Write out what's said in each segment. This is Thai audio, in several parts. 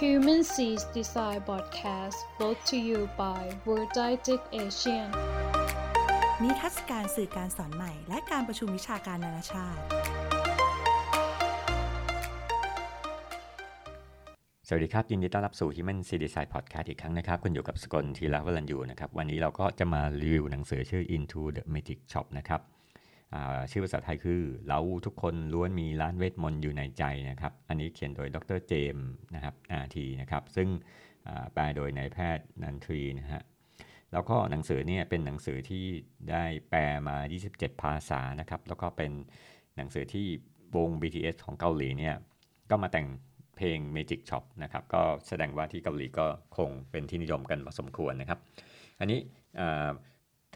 Human Seas Design Podcast brought to you by World Didactic Asian นิทรรศการสื่อการสอนใหม่ และการประชุมวิชาการนานาชาติ สวัสดีครับ ยินดีต้อนรับสู่ Human C Design Podcast อีกครั้งนะครับ คุณอยู่กับสกลทีละวรันยูนะครับ วันนี้เราก็จะมารีวิวหนังสือชื่อ Into the Magic Shop นะครับอ่า ชื่อภาษาไทยคือ เราทุกคนล้วนมีร้านเวทมนต์อยู่ในใจนะครับ อันนี้เขียนโดยดรเจมส์นะครับอาทีนะครับ ซึ่งแปลโดยนายแพทย์นันทรีนะฮะแล้วก็หนังสือเนี่ยเป็นหนังสือที่ได้แปลมา 27 ภาษานะครับ แล้วก็เป็นหนังสือที่วง BTS ของเกาหลีเนี่ยก็มาแต่งเพลง Magic Shop นะครับ ก็แสดงว่าที่เกาหลีก็คงเป็นที่นิยมกันพอสมควรนะครับ อันนี้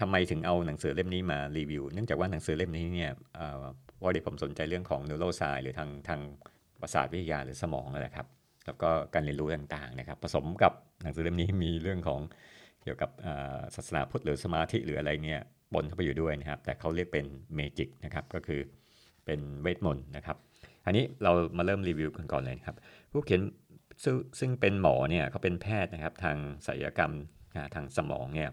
ทำไมถึงเอาหนังสือเล่มนี้มารีวิว เนื่องจากว่าหนังสือเล่มนี้เนี่ยว่าเดี๋ยวผมสนใจเรื่องของ neurosci หรือทางทางประสาทวิทยาหรือสมองนะครับ แล้วก็การเรียนรู้ต่างๆนะครับ ผสมกับหนังสือเล่มนี้มีเรื่องของเกี่ยวกับศาสนาพุทธหรือสมาธิหรืออะไรเนี่ยปนเข้าไปอยู่ด้วยนะครับ แต่เขาเรียกเป็น magic นะครับ ก็คือเป็นเวทมนต์นะครับ อันนี้เรามาเริ่มรีวิวกันก่อนเลยนะครับ ผู้เขียนซึ่งเป็นหมอเนี่ยเขาเป็นแพทย์นะครับทางศัลยกรรมทางสมองเนี่ย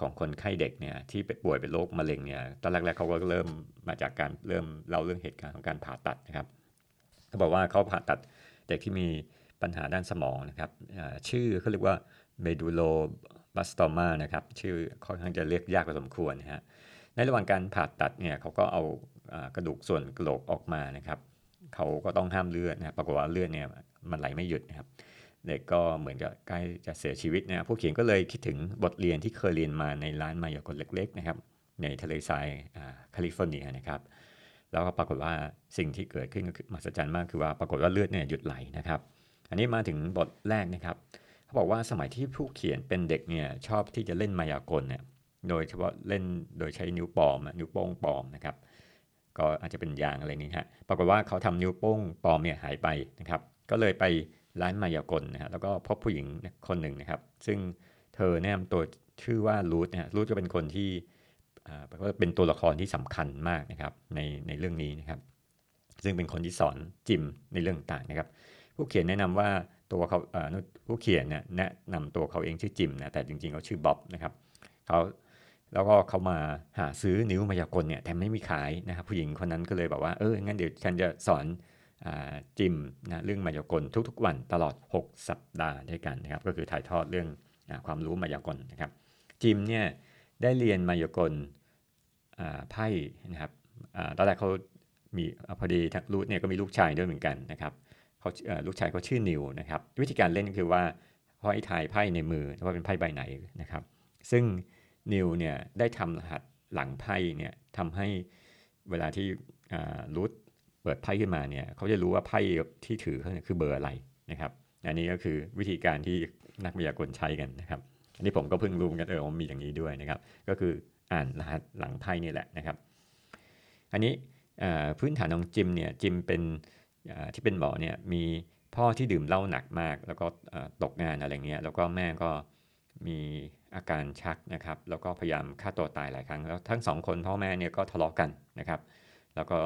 ของคนไข้เด็กเนี่ยที่ป่วยเป็นโรคมะเร็งเนี่ยตอนแรกๆเขาก็เริ่มมาจากการเริ่มเล่าเรื่องเหตุการณ์ของการผ่าตัดนะครับเขาบอกว่าเขาผ่าตัดเด็กที่มีปัญหาด้านสมองนะครับชื่อเขาเรียกว่า medullobastoma นะครับชื่อค่อนข้างจะเรียกยากพอสมควรนะฮะในระหว่างการผ่าตัดเนี่ยเขาก็เอากระดูกส่วนกระโหลกออกมานะครับเขาก็ต้องห้ามเลือดนะปรากฏว่าเลือดเนี่ยมันไหลไม่หยุดนะครับ เด็กก็เหมือนกับใกล้จะเสียชีวิตนะครับผู้เขียนก็เลยคิดถึงบทเรียนที่เคยเรียนมาในร้านมายากลเล็กๆนะครับในทะเลทรายอ่าแคลิฟอร์เนียนะครับแล้วก็ปรากฏว่าสิ่งที่เกิดขึ้นก็คือมหัศจรรย์มากคือว่าปรากฏว่าเลือดเนี่ยหยุดไหลนะครับ อันนี้มาถึงบทแรกนะครับเขาบอกว่าสมัยที่ผู้เขียนเป็นเด็กเนี่ยชอบที่จะเล่นมายากลเนี่ยโดยเฉพาะเล่นโดยใช้นิ้วปลอมนิ้วโป้งปลอมนะครับก็อาจจะเป็นยางอะไรนี้ฮะปรากฏว่าเขาทำนิ้วโป้งปลอมเนี่ยหายไปนะครับ ก็เลยไป ร้านมายากลนะฮะแล้วก็พบผู้หญิงคนหนึ่งนะครับ ซึ่งเธอแนะนำตัวชื่อว่ารูทนะฮะรูทก็เป็นคนที่เป็นตัวละครที่สำคัญมากนะครับในในเรื่องนี้นะครับ ซึ่งเป็นคนที่สอนจิมในเรื่องต่างนะครับ ผู้เขียนแนะนำว่าตัวเขาผู้เขียนเนี่ยแนะนำตัวเขาเองชื่อจิมนะแต่จริงๆเขาชื่อบ๊อบนะครับเขาแล้วก็เขามาหาซื้อนิ้วมายากลเนี่ยแต่ไม่มีขายนะครับผู้หญิงคนนั้นก็เลยบอกว่าเอองั้นเดี๋ยวฉันจะสอน จิมนะเรื่องมายากลทุกๆ วันตลอด 6 สัปดาห์ด้วยกันนะครับก็คือถ่ายทอดเรื่องอความรู้มายากลนะครับจิมเนี่ยได้เรียนมายากลไพ่นะครับอตอนแรกเขามีพอดีทางรูทเนี่ยก็มีลูกชายด้วยเหมือนกันนะครับเขาลูกชายเขาชื่อนิวนะครับวิธีการเล่นก็คือว่าเขาให้ทายไพ่ในมือว่าเป็นไพ่ใบไหนนะครับ ซึ่งนิวเนี่ยได้ทำรหัสหลังไพ่เนี่ยทำให้เวลาที่รูท เปิดไพ่ขึ้นมาเนี่ยเขาจะรู้ว่าไพ่ที่ถือเขาเนี่ยคือเบอร์อะไรนะครับ อันนี้ก็คือวิธีการที่นักมายากลใช้กันนะครับ อันนี้ผมก็เพิ่งรู้กันเออมีอย่างนี้ด้วยนะครับ ก็คืออ่านรหัสหลังไพ่นี่แหละนะครับ อันนี้พื้นฐานของจิมเนี่ยจิมเป็นที่เป็นหมอเนี่ยมีพ่อที่ดื่มเหล้าหนักมาก แล้วก็ตกงานอะไรเงี้ยแล้วก็แม่ก็มีอาการชักนะครับ แล้วก็พยายามฆ่าตัวตายหลายครั้งแล้วทั้งสองคนพ่อแม่เนี่ยก็ทะเลาะกันนะครับ แล้วก็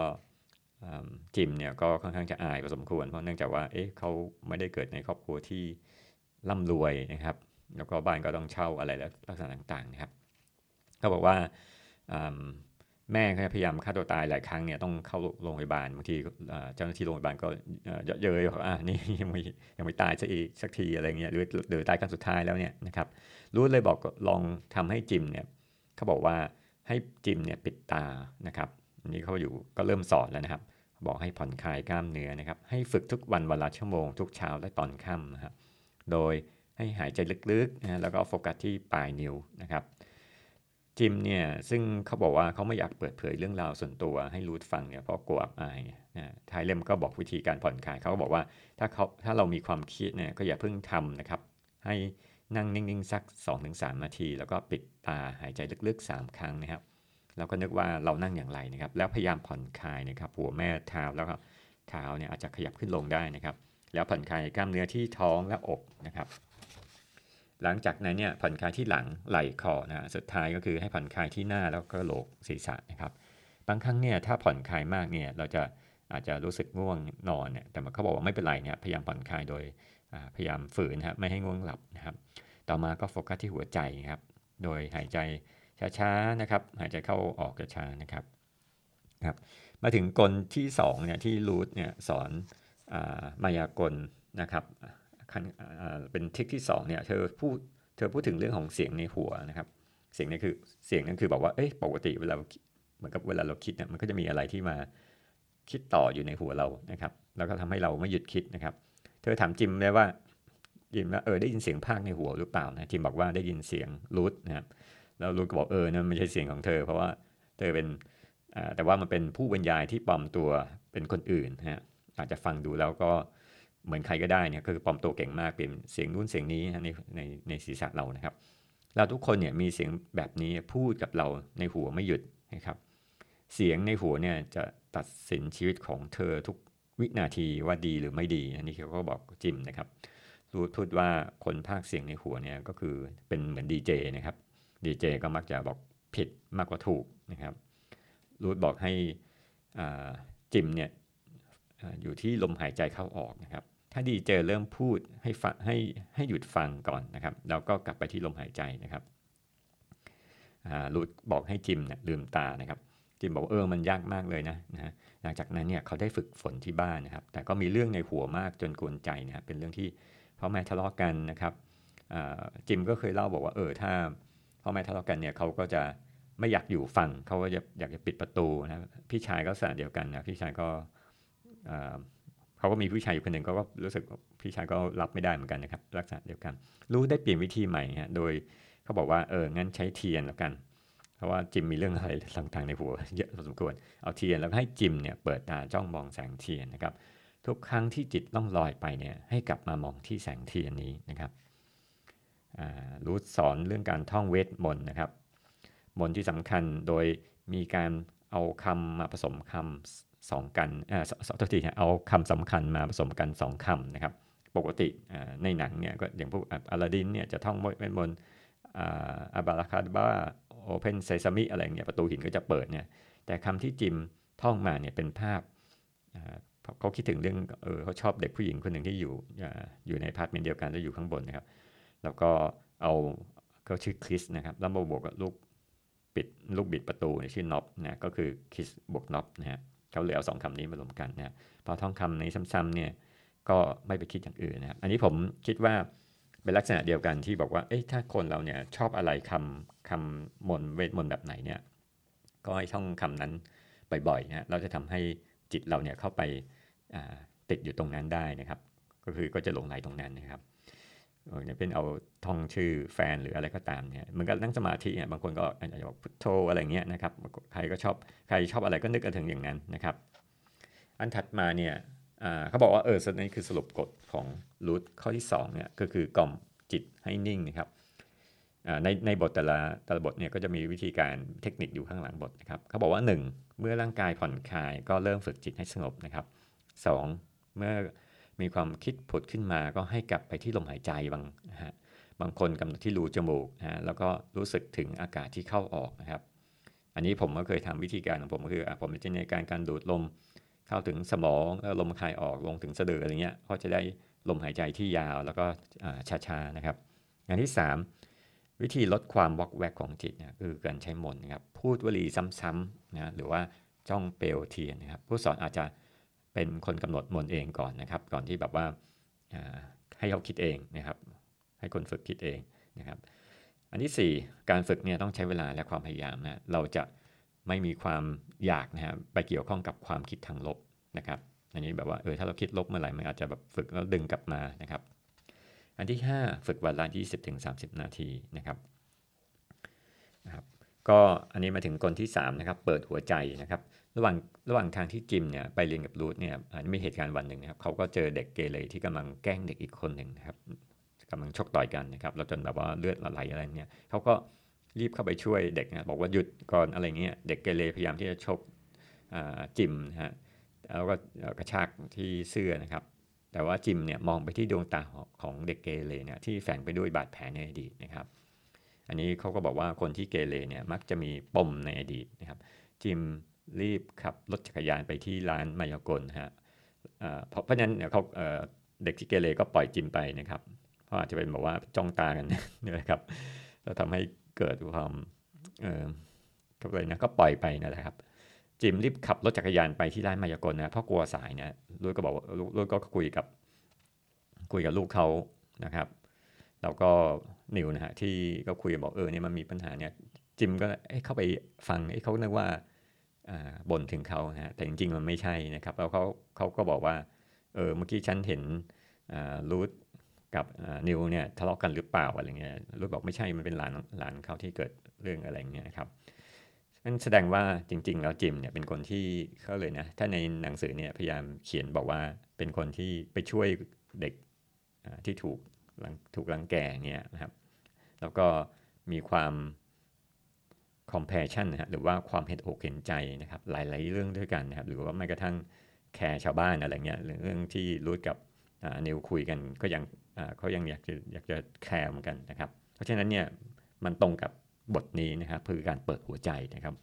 จิมเนี่ยก็ค่อนข้างจะอายพอสมควร เพราะเนื่องจากว่าเอ๊ะเขาไม่ได้เกิดในครอบครัวที่ร่ำรวยนะครับ แล้วก็บ้านก็ต้องเช่าอะไรแล้วลักษณะต่างๆนะครับเขาบอกว่าแม่พยายามฆ่าตัวตายหลายครั้งเนี่ยต้องเข้าโรงพยาบาลบางทีเจ้าหน้าที่โรงพยาบาลก็เยอะเย้ยบอกอ่านี่ยังไม่ยังไม่ตายสักอีกสักทีอะไรเงี้ยหรือหรือตายครั้งสุดท้ายแล้วเนี่ยนะครับรู้เลยบอกลองทำให้จิมเนี่ยเขาบอกว่าให้จิมเนี่ยปิดตานะครับ นี้เขาอยู่ก็เริ่มสอนแล้วนะครับ บอกให้ผ่อนคลายกล้ามเนื้อนะครับ ให้ฝึกทุกวันวันละชั่วโมง ทุกเช้าและตอนค่ำนะครับ โดยให้หายใจลึกๆนะแล้วก็โฟกัสที่ปลายนิ้วนะครับจิมเนี่ยซึ่งเขาบอกว่าเขาไม่อยากเปิดเผยเรื่องราวส่วนตัวให้รูทฟังเนี่ยเพราะกลัวอับอายนะทายเล่มก็บอกวิธีการผ่อนคลายเขาก็บอกว่าถ้าเขาถ้าเรามีความครียดเนี่ยก็อย่าเพิ่งทำนะครับ ให้นั่งนิ่งๆสัก 2-3 นาที แล้วก็ปิดตาหายใจลึกๆ 3 ครั้งนะครับ แล้วก็นึกว่าเรานั่งอย่างไรนะครับ แล้วพยายามผ่อนคลายนะครับ หัวแม่เท้าแล้วก็เท้าเนี่ยอาจจะขยับขึ้นลงได้นะครับ แล้วผ่อนคลายกล้ามเนื้อที่ท้องและอกนะครับ หลังจากนั้นเนี่ยผ่อนคลายที่หลังไหล่คอนะฮะสุดท้ายก็คือให้ผ่อนคลายที่หน้าแล้วก็โหลกศีรษะนะครับ บางครั้งเนี่ยถ้าผ่อนคลายมากเนี่ยเราจะอาจจะรู้สึกง่วงนอนเนี่ยแต่เขาบอกว่าไม่เป็นไรเนี่ยพยายามผ่อนคลายโดยพยายามฝืนนะครับไม่ให้ง่วงหลับนะครับ ต่อมาก็โฟกัสที่หัวใจครับ โดยหายใจ ช้าๆนะครับ หายใจเข้าออกช้าๆนะครับครับ มาถึงกลที่2เนี่ยที่รูทเนี่ยสอนมายากลนะครับเป็นทิศที่2เนี่ยเธอพูดเธอพูดถึงเรื่องของเสียงในหัวนะครับ เสียงนี่คือเสียงนั้นคือบอกว่าเอ้ยปกติเวลาเหมือนกับเวลาเราคิดเนี่ยมันก็จะมีอะไรที่มาคิดต่ออยู่ในหัวเรานะครับ แล้วก็ทำให้เราไม่หยุดคิดนะครับ เธอถามจิมเลยว่าจิมว่าเออได้ยินเสียงภาคในหัวหรือเปล่านะจิมบอกว่าได้ยินเสียงรูทนะครับ แล้วรูทก็บอกเออนั่นไม่ใช่เสียงของเธอ เพราะว่าเธอเป็นแต่ว่ามันเป็นผู้บรรยายที่ปลอมตัวเป็นคนอื่นฮะอาจจะฟังดูแล้วก็เหมือนใครก็ได้เนี่ยคือปลอมตัวเก่งมากเป็นเสียงนู้นเสียงนี้ในในในศีรษะเรานะครับ เราทุกคนเนี่ยมีเสียงแบบนี้พูดกับเราในหัวไม่หยุดนะครับ เสียงในหัวเนี่ยจะตัดสินชีวิตของเธอทุกวินาทีว่าดีหรือไม่ดีอันนี้เขาก็บอกจิมนะครับรู้ทุดว่าคนภาคเสียงในหัวเนี่ยก็คือเป็นเหมือนดีเจนะครับ ดีเจก็มักจะบอกผิดมากกว่าถูกนะครับรูทบอกให้จิมเนี่ยอยู่ที่ลมหายใจเข้าออกนะครับ ถ้าดีเจเริ่มพูดให้ฟังให้ให้หยุดฟังก่อนนะครับ แล้วก็กลับไปที่ลมหายใจนะครับรูทบอกให้จิมเนี่ยลืมตานะครับจิมบอกเออมันยากมากเลยนะนะหลังจากนั้นเนี่ยเขาได้ฝึกฝนที่บ้านนะครับ แต่ก็มีเรื่องในหัวมากจนกวนใจนะครับเป็นเรื่องที่พ่อแม่ทะเลาะกันนะครับจิมก็เคยเล่าบอกว่าเออถ้า พ่อแม่ทะเลาะกันเนี่ยเขาก็จะไม่อยากอยู่ฟังเขาก็จะอยากจะปิดประตูนะพี่ชายก็สานเดียวกันนะพี่ชายก็เขาก็มีพี่ชายอยู่คนหนึ่งก็รู้สึกพี่ชายก็รับไม่ได้เหมือนกันนะครับลักษณะเดียวกัน รู้ได้เปลี่ยนวิธีใหม่ฮะโดยเขาบอกว่าเอองั้นใช้เทียนแล้วกัน เพราะว่าจิมมีเรื่องอะไรต่างๆในหัวเยอะพอสมควรเอาเทียนแล้วให้จิมเนี่ยเปิดตาจ้องมองแสงเทียนนะครับทุกครั้งที่จิตต้องลอยไปเนี่ยให้กลับมามองที่แสงเทียนนี้นะครับ รู้สอนเรื่องการท่องเวทมนต์นะครับ มนต์ที่สำคัญโดยมีการเอาคำมาผสมคำสองกันเอ่าสองทีเอาคำสำคัญมาผสมกันสองคำนะครับ ปกติในหนังเนี่ยก็อย่างพวกอลาดินเนี่ยจะท่องเวทมนต์อาบาราคาบ้าโอเพนเซซามิอะไรเงี้ยประตูหินก็จะเปิดเนี่ยแต่คำที่จิมท่องมาเนี่ยเป็นภาพเขาคิดถึงเรื่องเออเขาชอบเด็กผู้หญิงคนหนึ่งที่อยู่อยู่ในอพาร์ตเมนต์เดียวกันแล้วอยู่ข้างบนนะครับ แล้วก็เอาเขาชื่อ Chris นะครับแล้วมาบวกกับลูกปิดลูกบิดประตูชื่อ knob นะก็คือ Chris บวก knob นะฮะเขาเลยเอาสองคำนี้มารวมกันนะพอท่องคำนี้ซ้ำๆเนี่ยก็ไม่ไปคิดอย่างอื่นนะครับอันนี้ผมคิดว่าเป็นลักษณะเดียวกันที่บอกว่าเอ๊ะถ้าคนเราเนี่ยชอบอะไรคำคำมนเวทมนต์แบบไหนเนี่ยก็ให้ท่องคำนั้นบ่อยๆนะเราจะทำให้จิตเราเนี่ยเข้าไปติดอยู่ตรงนั้นได้นะครับ ก็คือก็จะหลงไหลตรงนั้นนะครับ เนี่ยเป็นเอาท่องชื่อแฟนหรืออะไรก็ตามเนี่ยมันก็นั่งสมาธิเนี่ยบางคนก็อาจจะบอกพุทโธอะไรเงี้ยนะครับใครก็ชอบใครชอบอะไรก็นึกถึงอย่างนั้นนะครับ อันถัดมาเนี่ยเขาบอกว่าเออส่วนนี้คือสรุปกฎของรูทข้อที่2เนี่ยก็คือกล่อมจิตให้นิ่งนะครับในในบทแต่ละแต่ละบทเนี่ยก็จะมีวิธีการเทคนิคอยู่ข้างหลังบทนะครับเขาบอกว่า 1 เมื่อร่างกายผ่อนคลายก็เริ่มฝึกจิตให้สงบนะครับ 2 เมื่อ มีความคิดผุดขึ้นมาก็ให้กลับไปที่ลมหายใจบางนะฮะบางคนกำหนดที่รูจมูกนะฮะแล้วก็รู้สึกถึงอากาศที่เข้าออกนะครับ อันนี้ผมก็เคยทำวิธีการของผมก็คือผมจะในการการดูดลมเข้าถึงสมองแล้วลมคายออกลงถึงสะดืออะไรเงี้ยก็จะได้ลมหายใจที่ยาวแล้วก็ช้าๆนะครับอย่างที่ 3 วิธีลดความวอกแวกของจิตนะคือการใช้มนนะครับพูดวลีซ้ำๆนะหรือว่าจ้องเปลวเทียนนะครับ ผู้สอนอาจจะ เป็นคนกำหนดมนเองก่อนนะครับ ก่อนที่แบบว่าให้เขาคิดเองนะครับ ให้คนฝึกคิดเองนะครับ อันที่ 4 การฝึกเนี่ยต้องใช้เวลาและความพยายามนะเราจะไม่มีความอยากนะครับไปเกี่ยวข้องกับความคิดทางลบนะครับ อันนี้แบบว่าเออถ้าเราคิดลบเมื่อไหร่มันอาจจะแบบฝึกแล้วดึงกลับมานะครับ อันที่ 5 ฝึกวันละ20-30 นาทีนะครับนะครับก็อันนี้มาถึงคนที่3นะครับเปิดหัวใจนะครับ ระหว่างระหว่างทางที่จิมเนี่ยไปเรียนกับรูทเนี่ยอันนี้มีเหตุการณ์วันหนึ่งนะครับเขาก็เจอเด็กเกเรที่กำลังแกล้งเด็กอีกคนหนึ่งนะครับกำลังชกต่อยกันนะครับแล้วจนแบบว่าเลือดไหลอะไรเนี่ยเขาก็รีบเข้าไปช่วยเด็กนะบอกว่าหยุดก่อนอะไรเงี้ยเด็กเกเรพยายามที่จะชกจิมนะฮะแล้วก็กระชากที่เสื้อนะครับ แต่ว่าจิมเนี่ยมองไปที่ดวงตาของเด็กเกเรเนี่ยที่แฝงไปด้วยบาดแผลในอดีตนะครับ อันนี้เขาก็บอกว่าคนที่เกเรเนี่ยมักจะมีปมในอดีตนะครับจิม รีบขับรถจักรยานไปที่ร้านมายากลฮะเพราะเพราะนั้นเขาเด็กที่เกเรก็ปล่อยจิมไปนะครับ เพราะอาจจะเป็นแบบว่าจ้องตากันนะครับแล้วทำให้เกิดความเออก็เลยนะก็ปล่อยไปนั่นแหละครับ จิมรีบขับรถจักรยานไปที่ร้านมายากลนะเพราะกลัวสายนะลูกก็บอกว่าลูกก็คุยกับ คุยกับลูกเขานะครับ แล้วก็นิวนะฮะที่ก็คุยบอกเออเนี่ยมันมีปัญหาเนี่ยจิมก็เข้าไปฟังเขาเนึกว่า บ่นถึงเขาฮะแต่จริงๆมันไม่ใช่นะครับ แล้วเขาเขาก็บอกว่าเออเมื่อกี้ฉันเห็นรูทกับนิวเนี่ยทะเลาะกันหรือเปล่าอะไรเงี้ยรูทบอกไม่ใช่มันเป็นหลานหลานเขาที่เกิดเรื่องอะไรเงี้ยครับนั่นแสดงว่าจริง ๆ แล้วจิมเนี่ยเป็นคนที่เขาเลยนะถ้าในหนังสือเนี่ยพยายามเขียนบอกว่าเป็นคนที่ไปช่วยเด็กที่ถูกถูกรังแกเนี่ยนะครับ แล้วก็มีความ compassion นะฮะหรือว่าความเห็นอกเห็นใจนะครับหลาย ๆ เรื่องด้วยกันนะครับหรือว่าแม้กระทั่งแคร์ชาวบ้านอะไรเงี้ยเรื่องที่รูธกับนีลคุยกันก็ยังเขายังอยากจะอยากจะแคร์เหมือนกันนะครับ เพราะฉะนั้นเนี่ยมันตรงกับบทนี้นะครับคือการเปิดหัวใจนะครับ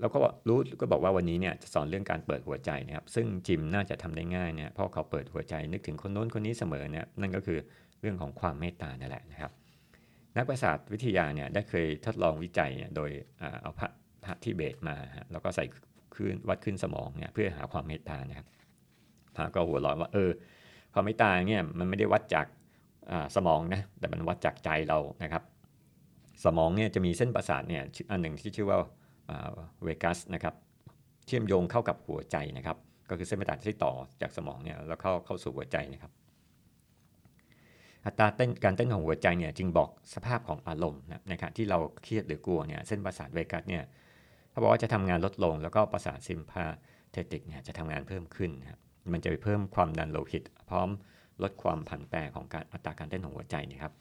แล้วก็รู้ก็บอกว่าวันนี้เนี่ยจะสอนเรื่องการเปิดหัวใจนะครับ ซึ่งจิมน่าจะทำได้ง่ายเนี่ยเพราะเขาเปิดหัวใจนึกถึงคนโน้นคนนี้เสมอเนี่ยนั่นก็คือเรื่องของความเมตตานั่นแหละนะครับ นักประสาทวิทยาเนี่ยได้เคยทดลองวิจัยเนี่ยโดยเอาพระพระที่เบตมา แล้วก็ใส่ขึ้นวัดขึ้นสมองเนี่ยเพื่อหาความเมตตานะครับพระก็หัวเราะว่าเออความเมตตาเนี่ยมันไม่ได้วัดจากสมองนะแต่มันวัดจากใจเรานะครับ สมองเนี่ยจะมีเส้นประสาทเนี่ยอันหนึ่งที่ชื่อว่าเวกัสนะครับเชื่อมโยงเข้ากับหัวใจนะครับ ก็คือเส้นประสาทที่ต่อจากสมองเนี่ยแล้วเข้าเข้าสู่หัวใจนะครับ อัตราเต้นการเต้นของหัวใจเนี่ยจึงบอกสภาพของอารมณ์นะครับที่เราเครียดหรือกลัวเนี่ยเส้นประสาทเวกัสเนี่ยเขาบอกว่าจะทำงานลดลง แล้วก็ประสาทซิมพาเทติกเนี่ยจะทำงานเพิ่มขึ้นนะครับมันจะไปเพิ่มความดันโลหิต พร้อมลดความผันแปรของการอัตราการเต้นของหัวใจนะครับ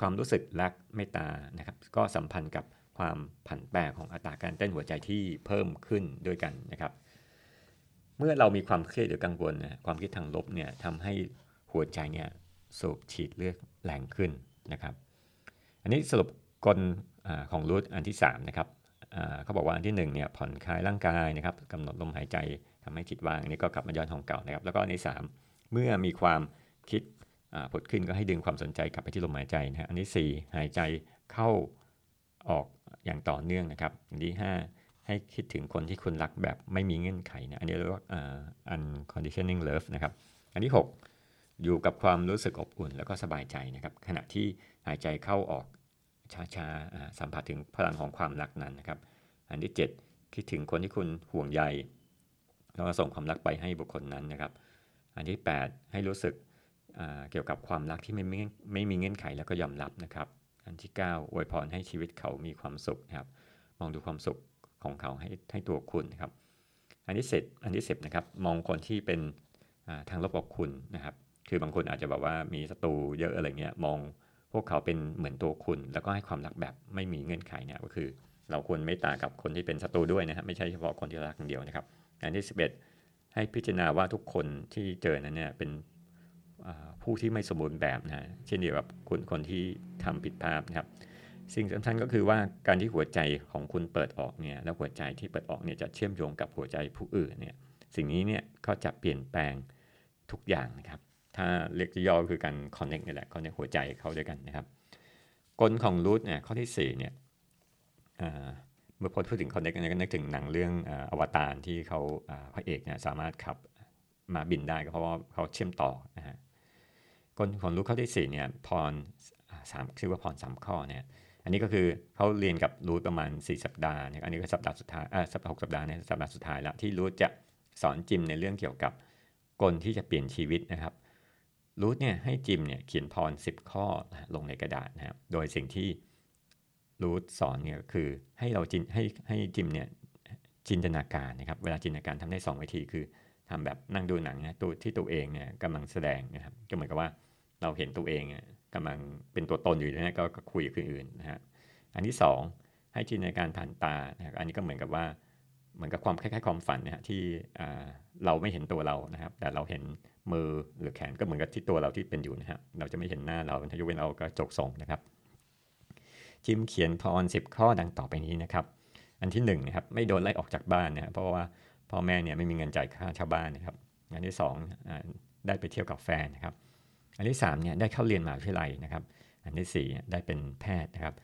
ความรู้สึกรักเมตตานะครับ ก็สัมพันธ์กับความผันแปรของอัตราการเต้นหัวใจที่เพิ่มขึ้นด้วยกันนะครับ เมื่อเรามีความเครียดหรือกังวลนะความคิดทางลบเนี่ยทำให้หัวใจเนี่ย สูบฉีดเลือดแรงขึ้นนะครับ อันนี้สรุปกลของรูทอันที่3นะครับเขาบอกว่าอันที่1เนี่ยผ่อนคลายร่างกายนะครับกำหนดลมหายใจทำให้จิตว่างอันนี้ก็กลับมาย้อนของเก่านะครับ แล้วก็อันที่3เมื่อมีความคิดผดขึ้นก็ให้ดึงความสนใจกลับไปที่ลมหายใจนะฮะอันที่ 4 หายใจเข้าออกอย่างต่อเนื่องนะครับ อันที่ 5 ให้คิดถึงคนที่คุณรักแบบไม่มีเงื่อนไขนะอันนี้เรียกว่า unconditioning love นะครับ อันที่ 6 อยู่กับความรู้สึกอบอุ่นแล้วก็สบายใจนะครับ ขณะที่หายใจเข้าออกช้าๆสัมผัสถึงพลังของความรักนั้นนะครับ อันที่ 7 คิดถึงคนที่คุณห่วงใยแล้วก็ส่งความรักไปให้บุคคลนั้นนะครับ อันที่ 8 ให้รู้สึกเกี่ยวกับความรักที่ไม่ไม่มีเงื่อนไขแล้วก็ยอมรับนะครับ อันที่ 9อวยพรให้ชีวิตเขามีความสุขนะครับ มองดูความสุขของเขาให้ให้ตัวคุณนะครับ อันที่สิบอันที่สิบนะครับ มองคนที่เป็นทางลบกับคุณนะครับ คือบางคนอาจจะแบบว่ามีศัตรูเยอะอะไรเงี้ยมองพวกเขาเป็นเหมือนตัวคุณ แล้วก็ให้ความรักแบบไม่มีเงื่อนไขเนี่ยก็คือ เราควรไม่ตากับคนที่เป็นศัตรูด้วยนะครับไม่ใช่เฉพาะคนที่รักอย่างเดียวนะครับอันที่ 11 ให้พิจารณาว่าทุกคนที่เจอนั้นเนี่ยเป็นผู้ที่ไม่สมบูรณ์แบบนะเช่นเดียวกับคนคนที่ทำผิดพลาดนะครับ สิ่งสำคัญก็คือว่าการที่หัวใจของคุณเปิดออกเนี่ยแล้วหัวใจที่เปิดออกเนี่ยจะเชื่อมโยงกับหัวใจผู้อื่นเนี่ยสิ่งนี้เนี่ยก็จะเปลี่ยนแปลงทุกอย่างนะครับ ถ้าเรียกย่อคือการคอนเน็กนี่แหละคอนเน็กหัวใจเข้าด้วยกันนะครับ กลของรูทเนี่ยข้อที่4เนี่ยเมื่อพพูดถึงคอนเน็กเนี่ยก็นึกถึงหนังเรื่องอวตารที่เขาพระเอกเนี่ยสามารถขับมาบินได้ก็เพราะว่าเขาเชื่อมต่อนะฮะคนของรู้ข้อที่4เนี่ยพรสามชื่อว่าพรสามข้อเนี่ยอันนี้ก็คือเขาเรียนกับรู้ประมาณ 4 สัปดาห์เนี่ยอันนี้ก็สัปดาห์สุดท้ายอ่าสัปดาห์หกสัปดาห์เนี่ยสัปดาห์สุดท้ายแล้วที่รู้จะสอนจิมในเรื่องเกี่ยวกับกลที่จะเปลี่ยนชีวิตนะครับ รู้เนี่ยให้จิมเนี่ยเขียนพร 10 ข้อลงในกระดาษนะครับ โดยสิ่งที่รู้สอนเนี่ยคือให้เราจินให้ให้จิมเนี่ยจินตนาการนะครับ เวลาจินตนาการทำได้ 2 วิธีคือทำแบบนั่งดูหนังนะตัวที่ตัวเองเนี่ยกำลังแสดงนะครับก็เหมือนกับว่าเราเห็นตัวเองกำลังเป็นตัวตนอยู่นะก็คุยกับคนอื่นนะฮะอันที่ 2 ให้จินตนาการผ่านตานะอันนี้ก็เหมือนกับว่าเหมือนกับความคล้ายๆความฝันนะฮะที่เราไม่เห็นตัวเรานะครับ แต่เราเห็น มือหรือแขนก็เหมือนกับที่ตัวเราที่เป็นอยู่นะฮะเราจะไม่เห็นหน้าเราถ้ายกเว้นเอากระจกส่งนะครับ จิมเขียนพรสิบข้อดังต่อไปนี้นะครับ อันที่1นนะครับไม่โดนไล่ออกจากบ้านนะเพราะว่าพ่อแม่เนี่ยไม่มีเงินจ่ายค่าเช่าบ้านนะครับ อันที่2ได้ไปเที่ยวกับแฟนนะครับ อันที่3เนี่ยได้เข้าเรียนมหาวิทยาลัยนะครับ อันที่4ได้เป็นแพทย์นะครับ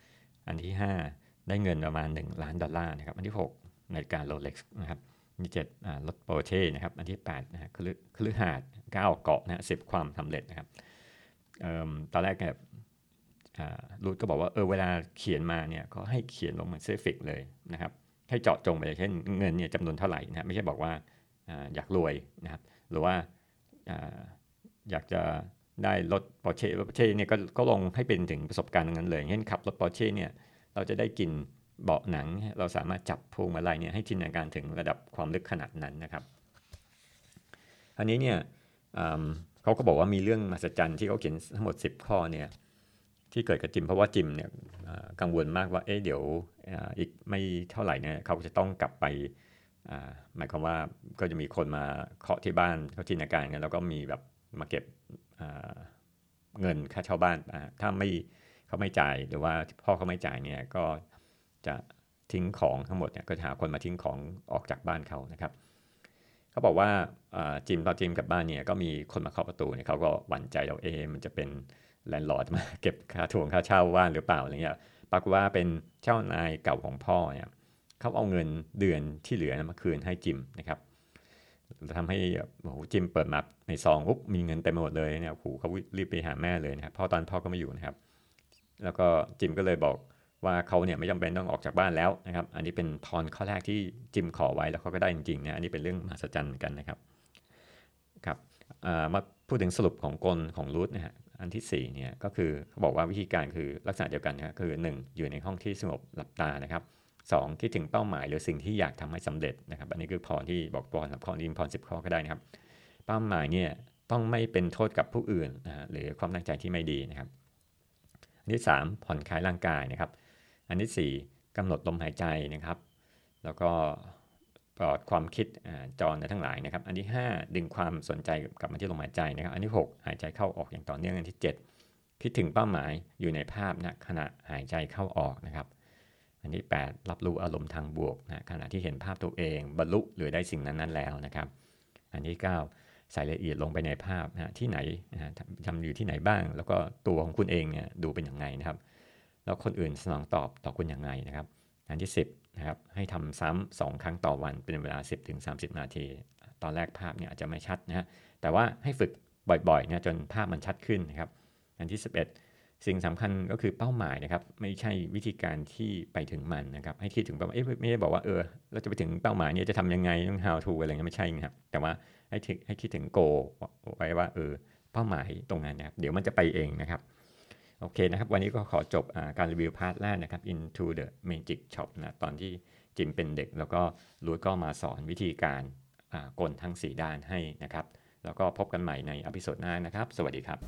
อันที่ 5 ได้เงินประมาณ 1 ล้านดอลลาร์นะครับ อันที่ 6 นาฬิกาโรเล็กซ์นะครับ อันที่7รถโปรเช่นะครับ อันที่8นะฮะคลือหาด9เกาะนะสิบความสำเร็จนะครับตอนแรกเนี่ยรูธก็บอกว่าเออเวลาเขียนมาเนี่ยก็ให้เขียนลงมา specific เลยนะครับให้เจาะจงไปเช่นเงินเนี่ยจำนวนเท่าไหร่นะไม่ใช่บอกว่าอยากรวยนะครับหรือว่าอยากจะได้รถปอร์เช่รถปอร์เช่เนี่ยก็ลงให้เป็นถึงประสบการณ์นั้นเลยเช่นขับรถปอร์เช่เนี่ยเราจะได้กลิ่น เบาะหนัง เราสามารถจับพวงมาลัยเนี่ยให้จินตนาการถึงระดับความลึกขนาดนั้นนะครับอันนี้เนี่ยเขาก็บอกว่ามีเรื่องมหัศจรรย์ที่เขาเขียนทั้งหมด 10 ข้อเนี่ยที่เกิดกับจิมเพราะว่าจิมเนี่ยกังวลมากว่าเอ๊ะเดี๋ยวอีกไม่เท่าไหร่เนี่ยเขาจะต้องกลับไปหมายความว่าก็จะมีคนมาเคาะที่บ้านเขาจินตนาการกันแล้วก็มีแบบมาเก็บเงินค่าเช่าบ้านถ้าไม่เขาไม่จ่ายหรือว่าพ่อเขาไม่จ่ายเนี่ยก็ จะทิ้งของทั้งหมดเนี่ยก็หาคนมาทิ้งของออกจากบ้านเขานะครับ เขาบอกว่าจิมตอนจิมกลับบ้านเนี่ยก็มีคนมาเคาะประตูเนี่ยเขาก็หวั่นใจเราเอมันจะเป็น landlord มาเก็บค่าทวงค่าเช่าบ้านหรือเปล่าอะไรเงี้ยปรากฏว่าเป็นเจ้านายเก่าของพ่อเนี่ยเขาเอาเงินเดือนที่เหลือมาคืนให้จิมนะครับทำให้โอ้โหจิมเปิดมาในซองปุ๊บมีเงินเต็มหมดเลยเนี่ยโอ้โหเขารีบไปหาแม่เลยนะครับพ่อตอนพ่อก็ไม่อยู่นะครับ แล้วก็จิมก็เลยบอก ว่าเขาเนี่ยไม่จำเป็นต้องออกจากบ้านแล้วนะครับ อันนี้เป็นพรข้อแรกที่จิมขอไว้แล้วเขาก็ได้จริงๆนะอันนี้เป็นเรื่องมหัศจรรย์กันนะครับครับมาพูดถึงสรุปของกลของรูทนะฮะอันที่4เนี่ยก็คือเขาบอกว่าวิธีการคือลักษณะเดียวกันนะคือ 1 อยู่ในห้องที่สงบหลับตานะครับ 2 คิดถึงเป้าหมายหรือสิ่งที่อยากทำให้สำเร็จนะครับ อันนี้คือพรที่บอกพรสำข้อนี้พรสิบข้อก็ได้นะครับ เป้าหมายเนี่ยต้องไม่เป็นโทษกับผู้อื่นนะหรือความตั้งใจที่ไม่ดีนะครับ อันที่ 3 ผ่อนคลายร่างกายนะครับ อันที่ 4กำหนดลมหายใจนะครับ แล้วก็ปลอดความคิดจรทั้งหลายนะครับ อันที่ 5 ดึงความสนใจกลับมาที่ลมหายใจนะครับ อันที่ 6 หายใจเข้าออกอย่างต่อเนื่องอันที่ 7 คิดถึงเป้าหมายอยู่ในภาพนะขณะหายใจเข้าออกนะครับ อันที่ 8 รับรู้อารมณ์ทางบวกนะขณะที่เห็นภาพตัวเองบรรลุหรือได้สิ่งนั้นนั้นแล้วนะครับ อันที่ 9 ใส่ละเอียดลงไปในภาพนะที่ไหนนะทำอยู่ที่ไหนบ้าง แล้วก็ตัวของคุณเองเนี่ยดูเป็นอย่างไงนะครับ แล้วคนอื่นสนองตอบต่อคุณย่างไงนะครับ อันที่ 10นะครับให้ทำซ้ำ2ครั้งต่อวันเป็นเวลา 10-30นาที ตอนแรกภาพเนี่ยอาจจะไม่ชัดนะฮะแต่ว่าให้ฝึกบ่อยๆนะจนภาพมันชัดขึ้นนะครับ อันที่ 11 สิ่งสำคัญก็คือเป้าหมายนะครับ ไม่ใช่วิธีการที่ไปถึงมันนะครับ ให้คิดถึงเป้าหมายไม่ได้บอกว่าเออเราจะไปถึงเป้าหมายนี้จะทำยังไงต้อง how to อะไรเงี้ยไม่ใช่นะครับ แต่ว่าให้ให้คิดถึง go ไว้ว่าเออเป้าหมายตรงนั้นนะครับ เดี๋ยวมันจะไปเองนะครับ โอเคนะครับ วันนี้ก็ขอจบการรีวิวพาร์ทแรกนะครับ Into the Magic Shop นะตอนที่จิมเป็นเด็ก แล้วก็ลุยก็มาสอนวิธีการกลทั้ง 4 ด้านให้นะครับ แล้วก็พบกันใหม่ในอพิสซดหน้านะครับ สวัสดีครับ